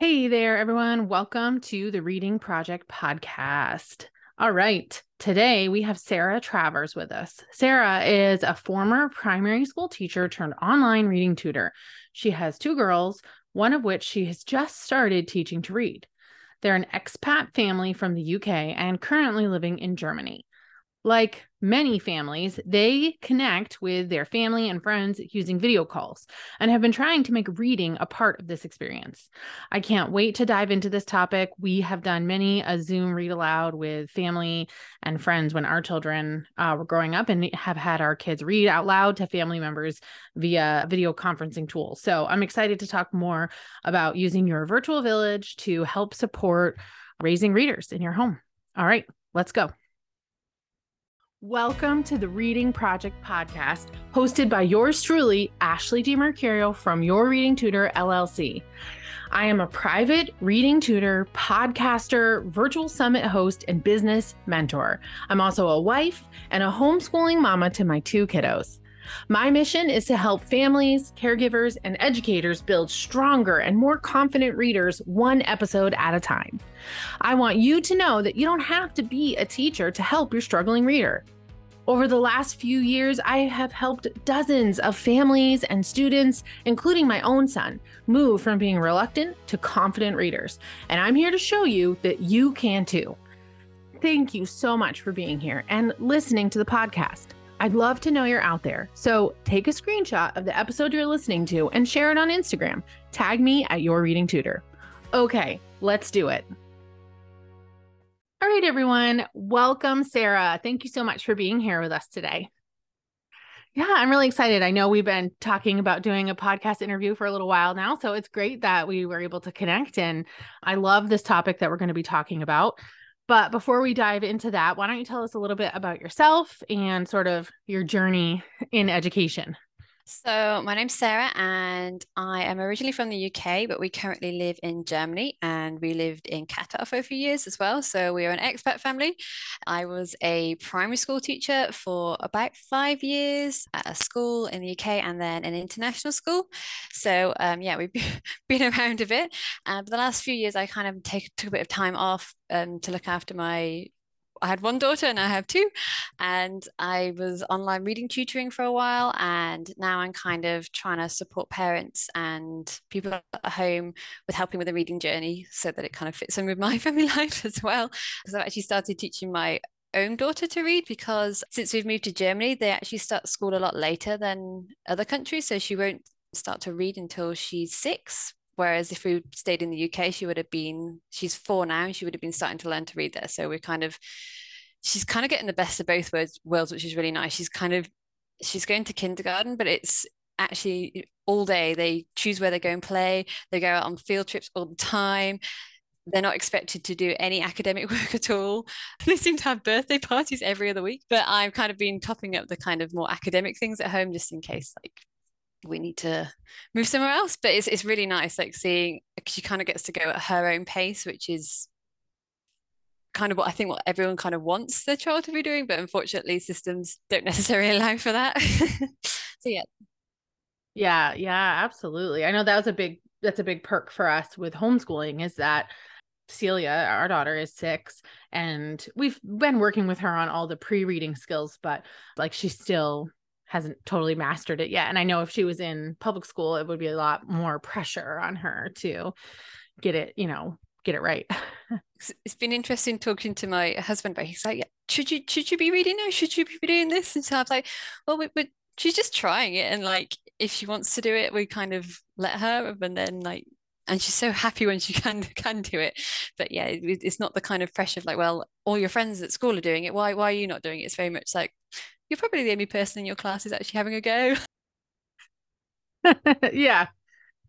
Hey there, everyone. Welcome to the Reading Project podcast. All right. Today we have Sarah Travers with us. Sarah is a former primary school teacher turned online reading tutor. She has two girls, one of which she has just started teaching to read. They're an expat family from the UK and currently living in Germany. Like many families, they connect with their family and friends using video calls and have been trying to make reading a part of this experience. I can't wait to dive into this topic. We have done many a Zoom read aloud with family and friends when our children uh, were growing up and have had our kids read out loud to family members via video conferencing tools. So I'm excited to talk more about using your virtual village to help support raising readers in your home. All right, let's go. Welcome to the Reading Project podcast, hosted by yours truly, Ashley DiMercurio from Your Reading Tutor LLC. I am a private reading tutor, podcaster, virtual summit host, and business mentor. I'm also a wife and a homeschooling mama to my two kiddos. My mission is to help families, caregivers, and educators build stronger and more confident readers one episode at a time. I want you to know that you don't have to be a teacher to help your struggling reader. Over the last few years, I have helped dozens of families and students, including my own son, move from being reluctant to confident readers. And I'm here to show you that you can too. Thank you so much for being here and listening to the podcast. I'd love to know you're out there. So take a screenshot of the episode you're listening to and share it on Instagram. Tag me at Your Reading Tutor. Okay, let's do it. All right, everyone. Welcome, Sarah. Thank you so much for being here with us today. Yeah, I'm really excited. I know we've been talking about doing a podcast interview for a little while now. So it's great that we were able to connect. And I love this topic that we're going to be talking about. But before we dive into that, why don't you tell us a little bit about yourself and sort of your journey in education? So, my name's Sarah, and I am originally from the UK, but we currently live in Germany and we lived in Qatar for a few years as well. So, we are an expat family. I was a primary school teacher for about five years at a school in the UK and then an international school. So, um, yeah, we've been around a bit. Uh, but the last few years, I kind of take, took a bit of time off um, to look after my I had one daughter and I have two. And I was online reading tutoring for a while. And now I'm kind of trying to support parents and people at home with helping with the reading journey so that it kind of fits in with my family life as well. Because I've actually started teaching my own daughter to read because since we've moved to Germany, they actually start school a lot later than other countries. So she won't start to read until she's six Whereas if we stayed in the UK, she would have been, she's four now, she would have been starting to learn to read there. So we're kind of, she's kind of getting the best of both worlds, which is really nice. She's kind of, she's going to kindergarten, but it's actually all day. They choose where they go and play. They go out on field trips all the time. They're not expected to do any academic work at all. They seem to have birthday parties every other week, but I've kind of been topping up the kind of more academic things at home just in case like we need to move somewhere else. But it's it's really nice, like seeing she kind of gets to go at her own pace, which is kind of what I think what everyone kind of wants their child to be doing, but unfortunately systems don't necessarily allow for that. so yeah. Yeah, yeah, absolutely. I know that was a big that's a big perk for us with homeschooling is that Celia, our daughter, is six, and we've been working with her on all the pre-reading skills, but like she's still hasn't totally mastered it yet. And I know if she was in public school, it would be a lot more pressure on her to get it, you know, get it right. it's been interesting talking to my husband but he's like, yeah, should you should you be reading now? Should you be doing this? And so I was like, well, but she's just trying it, and like if she wants to do it, we kind of let her, and then like. And she's so happy when she can can do it, but yeah, it, it's not the kind of pressure of like, well, all your friends at school are doing it. Why why are you not doing it? It's very much like, you're probably the only person in your class who's actually having a go. yeah.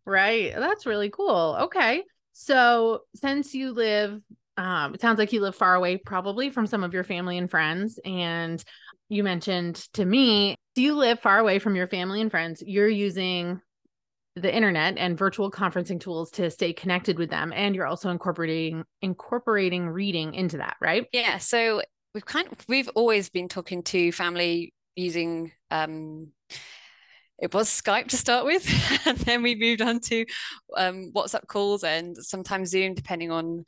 Right. That's really cool. Okay. So since you live, um, it sounds like you live far away probably from some of your family and friends. And you mentioned to me, do you live far away from your family and friends? You're using the internet and virtual conferencing tools to stay connected with them and you're also incorporating incorporating reading into that right yeah so we've kind of we've always been talking to family using um it was Skype to start with, and then we moved on to um, WhatsApp calls and sometimes Zoom, depending on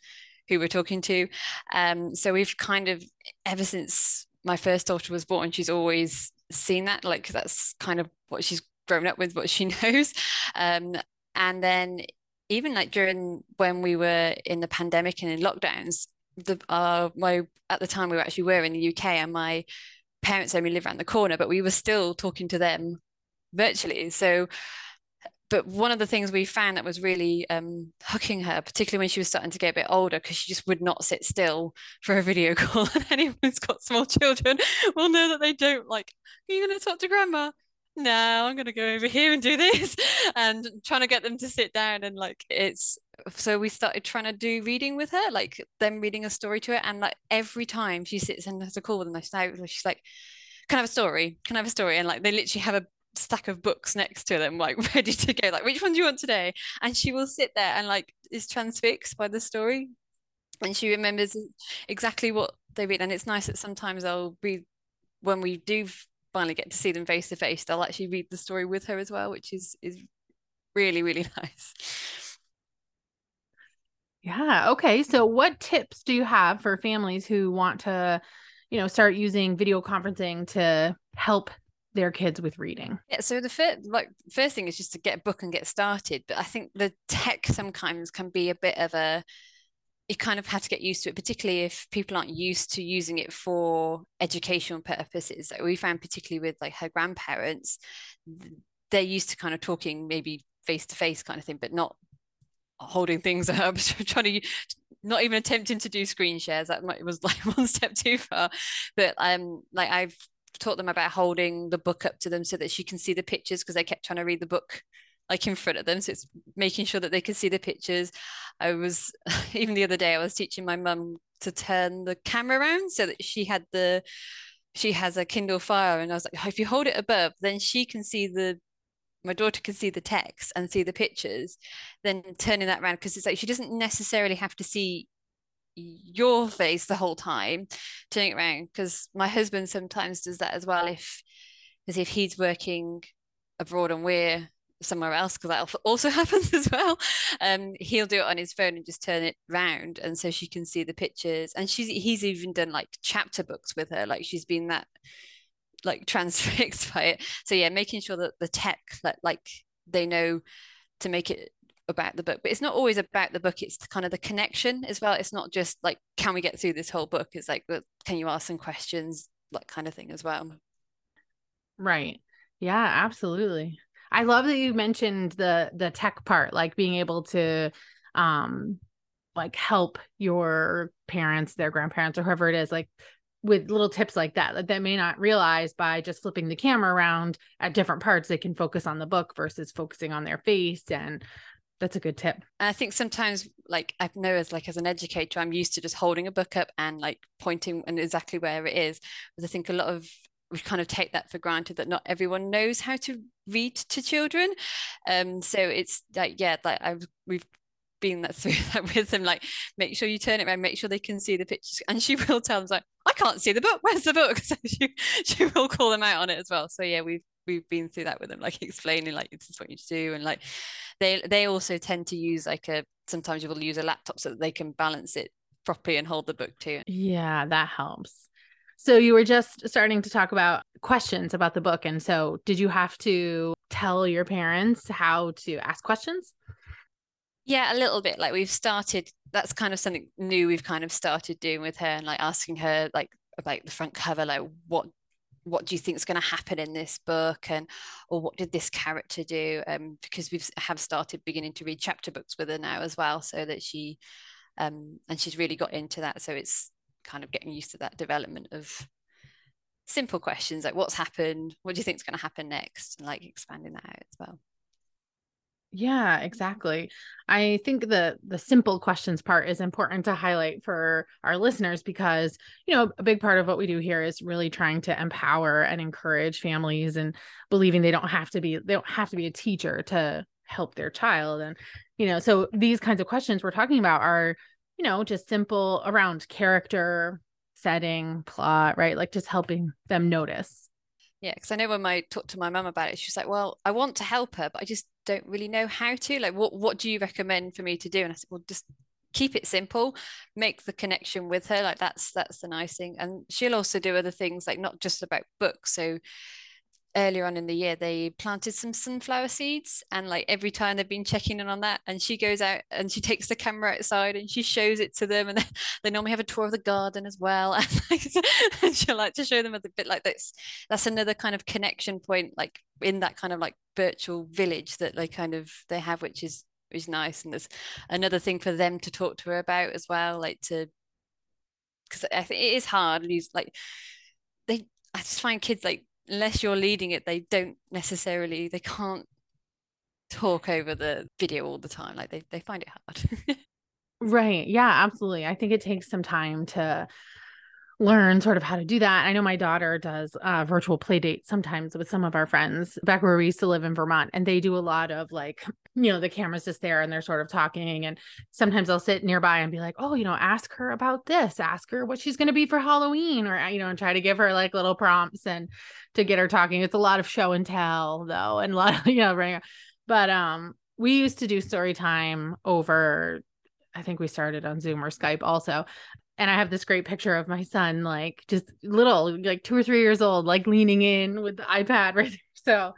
who we're talking to. Um, so we've kind of ever since my first daughter was born, she's always seen that. Like that's kind of what she's grown up with, what she knows. Um, and then even like during when we were in the pandemic and in lockdowns, the uh my at the time we were actually were in the UK and my parents only live around the corner, but we were still talking to them virtually. So but one of the things we found that was really um, hooking her, particularly when she was starting to get a bit older, because she just would not sit still for a video call. And anyone who's got small children will know that they don't like, are you going to talk to grandma? No, I'm going to go over here and do this. And trying to get them to sit down. And like, it's so we started trying to do reading with her, like them reading a story to her. And like every time she sits and has a call with them, she's like, can I have a story? Can I have a story? And like they literally have a stack of books next to them, like ready to go. Like, which one do you want today? And she will sit there and like is transfixed by the story, and she remembers exactly what they read. And it's nice that sometimes I'll read when we do finally get to see them face to face. I'll actually read the story with her as well, which is is really really nice. Yeah. Okay. So, mm-hmm. what tips do you have for families who want to, you know, start using video conferencing to help their kids with reading? Yeah, so the first like first thing is just to get a book and get started. But I think the tech sometimes can be a bit of a you kind of have to get used to it, particularly if people aren't used to using it for educational purposes. Like we found particularly with like her grandparents, they're used to kind of talking maybe face to face kind of thing, but not holding things up, trying to not even attempting to do screen shares. That might, was like one step too far. But um, like I've taught them about holding the book up to them so that she can see the pictures because they kept trying to read the book like in front of them. So it's making sure that they can see the pictures. I was even the other day I was teaching my mum to turn the camera around so that she had the she has a Kindle Fire and I was like, if you hold it above, then she can see the my daughter can see the text and see the pictures, then turning that around because it's like she doesn't necessarily have to see your face the whole time, turning it around. Because my husband sometimes does that as well. If as if he's working abroad and we're somewhere else because that also happens as well. Um he'll do it on his phone and just turn it round and so she can see the pictures. And she's he's even done like chapter books with her like she's been that like transfixed by it. So yeah making sure that the tech that like they know to make it about the book. But it's not always about the book it's kind of the connection as well. It's not just like can we get through this whole book? It's like well, can you ask some questions? Like kind of thing as well. Right. Yeah absolutely i love that you mentioned the the tech part like being able to um like help your parents their grandparents or whoever it is like with little tips like that that they may not realize by just flipping the camera around at different parts they can focus on the book versus focusing on their face and that's a good tip. And I think sometimes, like I know as like as an educator, I'm used to just holding a book up and like pointing and exactly where it is. But I think a lot of we kind of take that for granted that not everyone knows how to read to children. Um, so it's like yeah, like I've we've been that through that with them. Like make sure you turn it around, make sure they can see the pictures, and she will tell them like I can't see the book. Where's the book? So she she will call them out on it as well. So yeah, we've we've been through that with them, like explaining like this is what you do, and like they they also tend to use like a sometimes you will use a laptop so that they can balance it properly and hold the book too. Yeah, that helps. So you were just starting to talk about questions about the book, and so did you have to tell your parents how to ask questions? Yeah, a little bit. Like we've started. That's kind of something new we've kind of started doing with her, and like asking her like about the front cover, like what what do you think is going to happen in this book and or what did this character do um, because we've have started beginning to read chapter books with her now as well so that she um, and she's really got into that so it's kind of getting used to that development of simple questions like what's happened? What do you think is going to happen next? And like expanding that out as well. Yeah, exactly. I think the the simple questions part is important to highlight for our listeners because, you know, a big part of what we do here is really trying to empower and encourage families and believing they don't have to be they don't have to be a teacher to help their child. And you know, so these kinds of questions we're talking about are, you know, just simple around character, setting, plot, right? Like just helping them notice Yeah, because I know when I talked to my mum about it, she's like, "Well, I want to help her, but I just don't really know how to. Like, what what do you recommend for me to do?" And I said, "Well, just keep it simple, make the connection with her. Like that's that's the nice thing. And she'll also do other things, like not just about books. So earlier on in the year they planted some sunflower seeds and like every time they've been checking in on that and she goes out and she takes the camera outside and she shows it to them and they, normally have a tour of the garden as well and, she'll like to show them a bit like this. That's another kind of connection point like in that kind of like virtual village that they kind of they have which is is nice and there's another thing for them to talk to her about as well like to because I think it is hard like they I just find kids like unless you're leading it, they don't necessarily they can't talk over the video all the time. Like they they find it hard. right. Yeah, absolutely. I think it takes some time to learn sort of how to do that. I know my daughter does uh, virtual play dates sometimes with some of our friends back where we used to live in Vermont, and they do a lot of like, you know, the camera's just there and they're sort of talking. And sometimes I'll sit nearby and be like, oh, you know, ask her about this, ask her what she's going to be for Halloween, or, you know, and try to give her like little prompts and to get her talking. It's a lot of show and tell though, and a lot of, you know, but um, we used to do story time over I think we started on Zoom or Skype also and I have this great picture of my son, like just little, like two or three years old, like leaning in with the iPad right there. So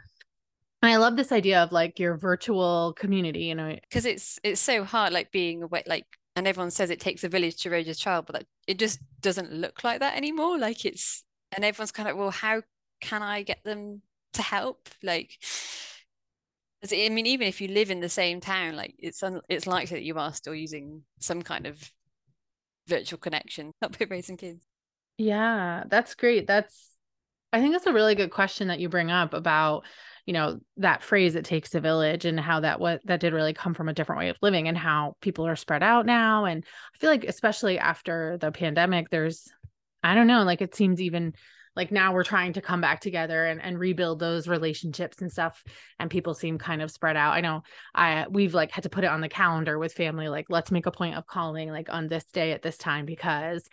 and I love this idea of like your virtual community, you know, because it's it's so hard, like being away, like, and everyone says it takes a village to raise a child, but like, it just doesn't look like that anymore. Like it's, and everyone's kind of, well, how can I get them to help? Like, I mean, even if you live in the same town, like it's un- it's likely that you are still using some kind of virtual connection help with raising kids yeah that's great that's i think that's a really good question that you bring up about you know that phrase it takes a village and how that what that did really come from a different way of living and how people are spread out now. And i feel like especially after the pandemic there's i don't know like it seems even like now we're trying to come back together and, and rebuild those relationships and stuff and people seem kind of spread out. I know i we've like had to put it on the calendar with family like let's make a point of calling like on this day at this time because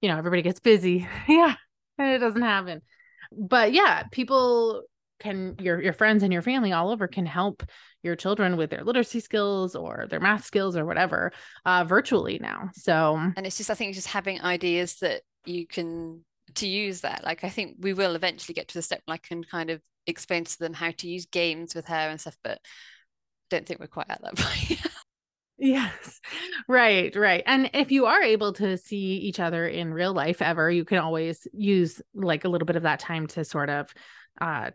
you know everybody gets busy. Yeah and it doesn't happen. But yeah people can your your friends and your family all over can help your children with their literacy skills or their math skills or whatever uh virtually now so and it's just i think just having ideas that you can to use that. Like I think we will eventually get to the step where I can kind of explain to them how to use games with her and stuff, but don't think we're quite at that point. yes. Right, right. And if you are able to see each other in real life ever, you can always use like a little bit of that time to sort of uh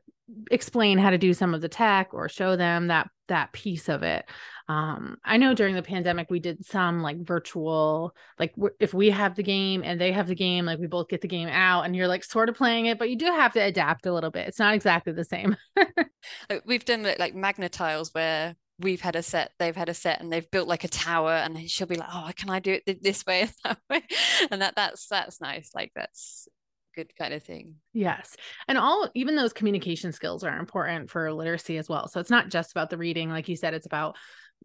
explain how to do some of the tech or show them that that piece of it. Um i know during the pandemic we did some like virtual like if we have the game and they have the game like we both get the game out and you're like sort of playing it but you do have to adapt a little bit. It's not exactly the same. We've done like Magna-Tiles where we've had a set they've had a set and they've built like a tower and she'll be like oh can i do it this way and that way? And that that's that's nice. Like that's good kind of thing. Yes. And all even those communication skills are important for literacy as well. So it's not just about the reading like you said it's about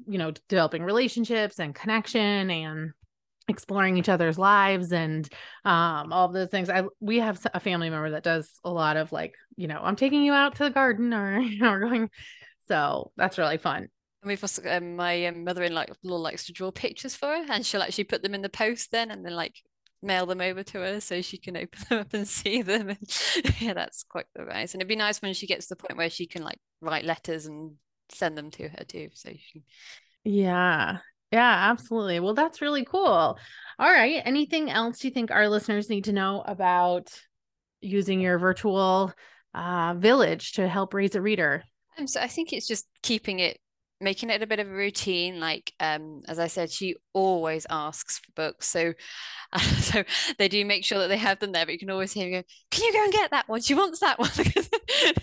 you know developing relationships and connection and exploring each other's lives and um all of those things. I we have a family member that does a lot of like, you know, I'm taking you out to the garden or you know, we're going so that's really fun. And we've also um, my um, mother-in-law likes to draw pictures for her, and she'll actually put them in the post then, and then like mail them over to her so she can open them up and see them. And yeah, that's quite the nice. And it'd be nice when she gets to the point where she can like write letters and send them to her too. So she Yeah. Yeah, absolutely. Well, that's really cool. All right. Anything else you think our listeners need to know about using your virtual uh, village to help raise a reader? Um, so I think it's just keeping it making it a bit of a routine like um as i said she always asks for books so uh, so they do make sure that they have them there but you can always hear me go can you go and get that one? She wants that one.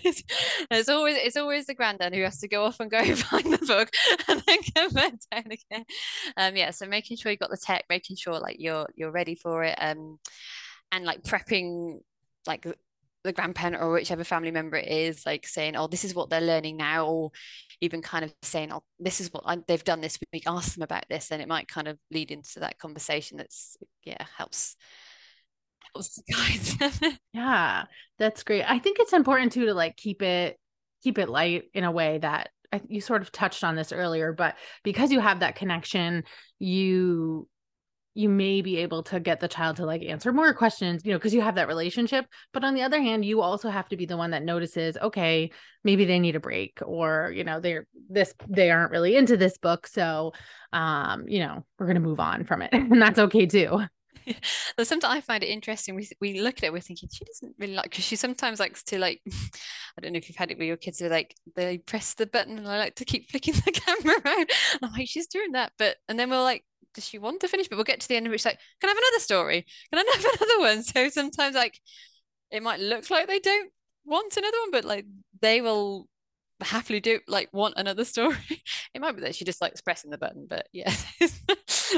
It's, it's always it's always the granddad who has to go off and go find the book and then come back down again. Um yeah so making sure you got the tech making sure like you're you're ready for it um and like prepping like the grandparent or whichever family member it is like saying oh this is what they're learning now or even kind of saying oh this is what I, they've done this week ask them about this and it might kind of lead into that conversation that's yeah helps yeah, that's great. I think it's important too to like keep it keep it light in a way that you sort of touched on this earlier, but because you have that connection, you you may be able to get the child to like answer more questions, you know, because you have that relationship. But on the other hand, you also have to be the one that notices, okay, maybe they need a break or, you know, they're this, they aren't really into this book. So, um, you know, we're going to move on from it. and that's okay too. sometimes I find it interesting. We we look at it, we're thinking she doesn't really like because she sometimes likes to like I don't know if you've had it where your kids, are like they press the button and I like to keep flicking the camera around. I'm like, she's doing that, but and then we're like, does she want to finish? But we'll get to the end of which like, can I have another story? Can I have another one? So sometimes like it might look like they don't want another one, but like they will happily do like want another story. It might be that she just likes pressing the button, but yes.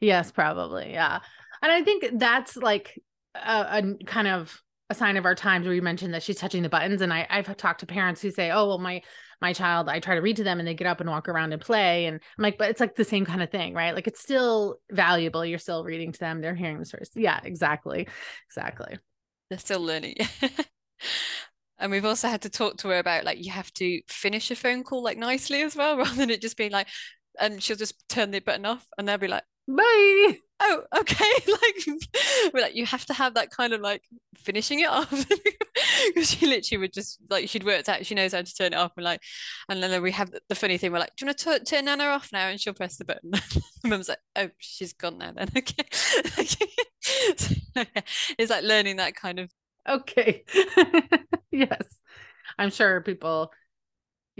yes, probably. Yeah. And I think that's like a, a kind of a sign of our times where you mentioned that she's touching the buttons and I, i've talked to parents who say oh well my my child i try to read to them and they get up and walk around and play. And i'm like but it's like the same kind of thing right? Like it's still valuable. You're still reading to them. They're hearing the stories. Yeah exactly. Exactly. They're still learning. And we've also had to talk to her about like you have to finish a phone call like nicely as well rather than it just being like and she'll just turn the button off and they'll be like bye oh okay like we're like you have to have that kind of like finishing it off because she literally would just like she'd worked out she knows how to turn it off and like and then we have the, funny thing we're like do you want to turn Nana off now? And she'll press the button. Mum's like oh she's gone now then. Okay. It's like learning that kind of okay. Yes. I'm sure people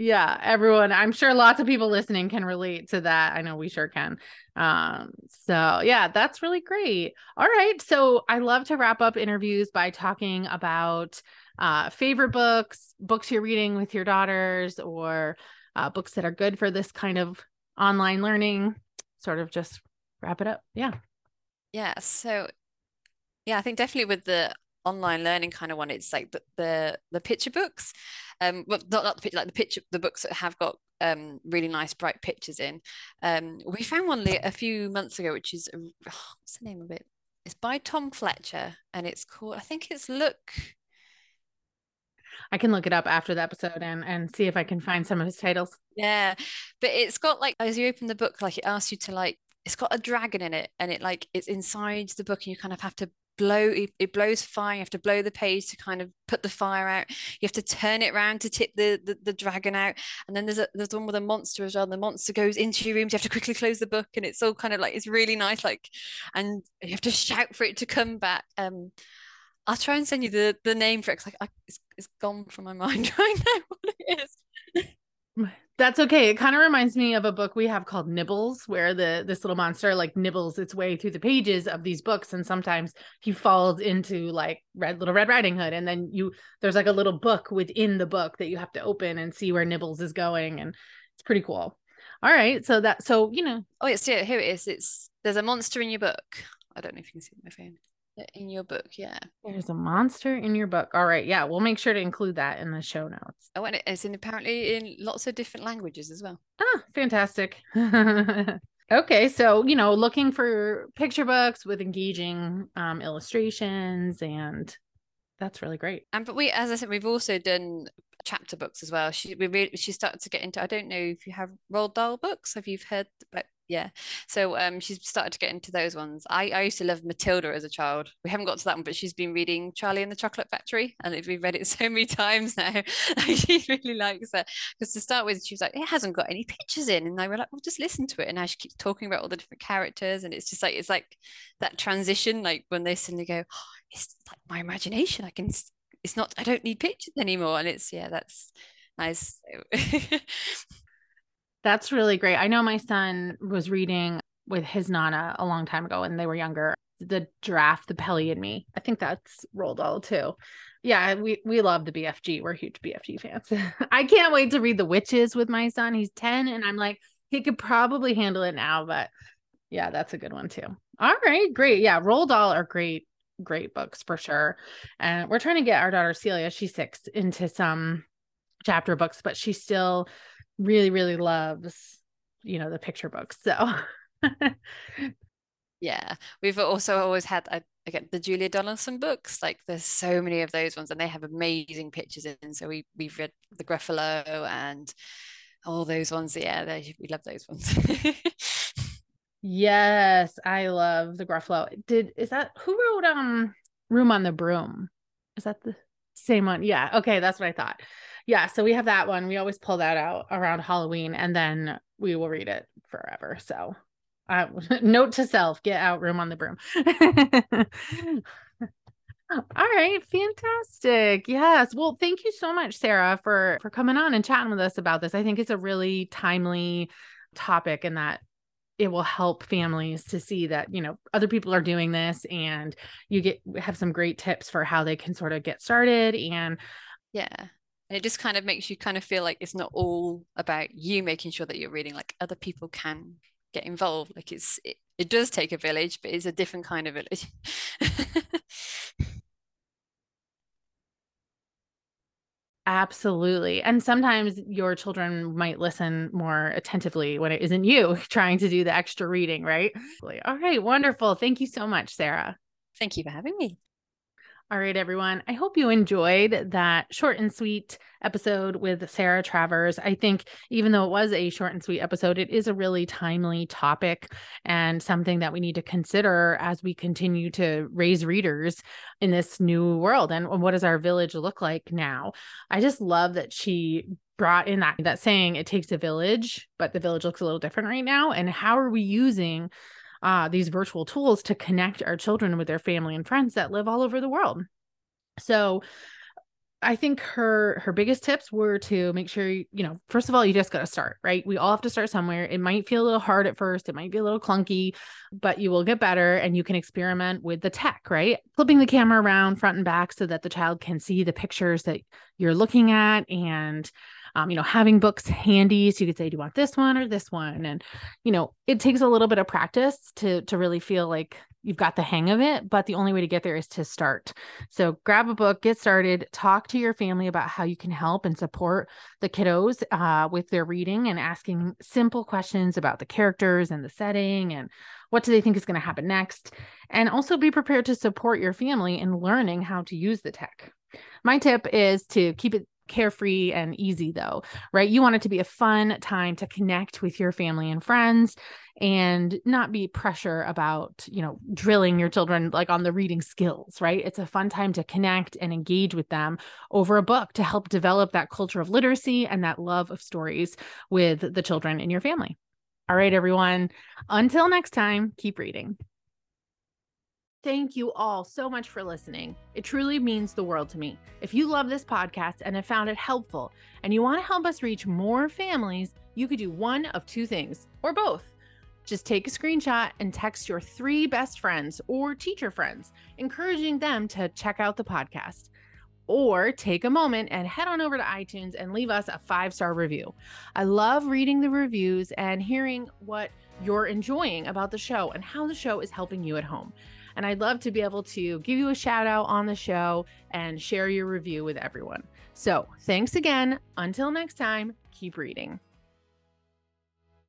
yeah everyone i'm sure lots of people listening can relate to that. I know we sure can. Um so yeah that's really great. All right so i love to wrap up interviews by talking about uh favorite books books you're reading with your daughters or uh, books that are good for this kind of online learning. Sort of just wrap it up. Yeah. Yeah so yeah i think definitely with the online learning kind of one. It's like the the, the picture books um well not, not the picture like the picture the books that have got um really nice bright pictures in. Um we found one a few months ago which is oh, what's the name of it? It's by tom fletcher and it's called i think it's look. I can look it up after the episode and and see if I can find some of his titles. Yeah, but it's got like as you open the book, like it asks you to like it's got a dragon in it, and it like it's inside the book, and you kind of have to blow it, it, blows fire you have to blow the page to kind of put the fire out. You have to turn it around to tip the, the, the dragon out. And then there's a there's one with a monster as well. The monster goes into your room. You have to quickly close the book and it's all kind of like it's really nice like and you have to shout for it to come back. Um I'll try and send you the the name for it because like I, it's, it's gone from my mind right now what it is that's okay. It kind of reminds me of a book we have called Nibbles, where the this little monster like nibbles its way through the pages of these books, and sometimes he falls into like Red Little Red Riding Hood, and then you there's like a little book within the book that you have to open and see where Nibbles is going, and it's pretty cool. All right, so that so you know. Oh, it's yeah, here it is. It's there's a monster in your book. I don't know if you can see my phone in your book yeah. There's a monster in your book. All right yeah we'll make sure to include that in the show notes. Oh and it's in apparently in lots of different languages as well. Ah fantastic. Okay so you know looking for picture books with engaging um, illustrations and that's really great. And but we as i said we've also done chapter books as well. She we really she started to get into i don't know if you have Roald Dahl books. Have you heard about yeah. So um she's started to get into those ones. I, I used to love matilda as a child. We haven't got to that one but she's been reading charlie and the chocolate factory and we've read it so many times now. She really likes it. Because to start with she was like it hasn't got any pictures in and I were like well just listen to it and now she keeps talking about all the different characters and it's just like it's like that transition like when they suddenly go oh, it's like my imagination. I can it's not I don't need pictures anymore and it's yeah that's nice That's really great. I know my son was reading with his Nana a long time ago when they were younger. The Giraffe, The Pelly and Me. I think that's Roald Dahl too. Yeah, we we love the BFG. We're huge BFG fans. I can't wait to read The Witches with my son. He's 10 and I'm like he could probably handle it now, but yeah, that's a good one too. All right, great. Yeah, Roald Dahl are great great books for sure. And we're trying to get our daughter Celia, she's 6 into some chapter books, but she still really really loves you know the picture books so Yeah, we've also always had uh, again the Julia Donaldson books. Like there's so many of those ones, and they have amazing pictures in. So we we've read the Gruffalo and all those ones. Yeah, they, we love those ones. yes, I love the Gruffalo. Did is that who wrote um Room on the Broom? Is that the same one? Yeah. Okay, that's what I thought. Yeah, so we have that one. We always pull that out around Halloween, and then we will read it forever. So uh, note to self get out room on the broom. All right fantastic. Yes. Well thank you so much sarah for for coming on and chatting with us about this. I think it's a really timely topic and that it will help families to see that you know other people are doing this and you get have some great tips for how they can sort of get started and yeah and it just kind of makes you kind of feel like it's not all about you making sure that you're reading like other people can get involved like it's it, it does take a village but it's a different kind of village Absolutely. And sometimes your children might listen more attentively when it isn't you trying to do the extra reading, right? All right, wonderful. Thank you so much, Sarah. Thank you for having me. All right, everyone. I hope you enjoyed that short and sweet episode with Sarah Travers. I think even though it was a short and sweet episode, it is a really timely topic and something that we need to consider as we continue to raise readers in this new world. And what does our village look like now? I just love that she brought in that that saying it takes a village, but the village looks a little different right now. And how are we using uh, these virtual tools to connect our children with their family and friends that live all over the world. So I think her her biggest tips were to make sure you know first of all you just got to start right? We all have to start somewhere. It might feel a little hard at first. It might be a little clunky but you will get better and you can experiment with the tech right? Flipping the camera around front and back so that the child can see the pictures that you're looking at and um, you know, having books handy so you could say, do you want this one or this one? And, you know, it takes a little bit of practice to to really feel like you've got the hang of it, but the only way to get there is to start. So grab a book, get started, talk to your family about how you can help and support the kiddos uh, with their reading and asking simple questions about the characters and the setting and what do they think is going to happen next. And also be prepared to support your family in learning how to use the tech. My tip is to keep it carefree and easy though, right? You want it to be a fun time to connect with your family and friends and not be pressure about, you know, drilling your children like on the reading skills, right? It's a fun time to connect and engage with them over a book to help develop that culture of literacy and that love of stories with the children in your family. All right, everyone. Until next time, keep reading. Thank you all so much for listening. It truly means the world to me. If you love this podcast and have found it helpful and you want to help us reach more families, you could do one of two things or both. Just take a screenshot and text your three best friends or teacher friends, encouraging them to check out the podcast. Or take a moment and head on over to iTunes and leave us a five star review. I love reading the reviews and hearing what you're enjoying about the show and how the show is helping you at home. And I'd love to be able to give you a shout out on the show and share your review with everyone. So thanks again. Until next time, keep reading.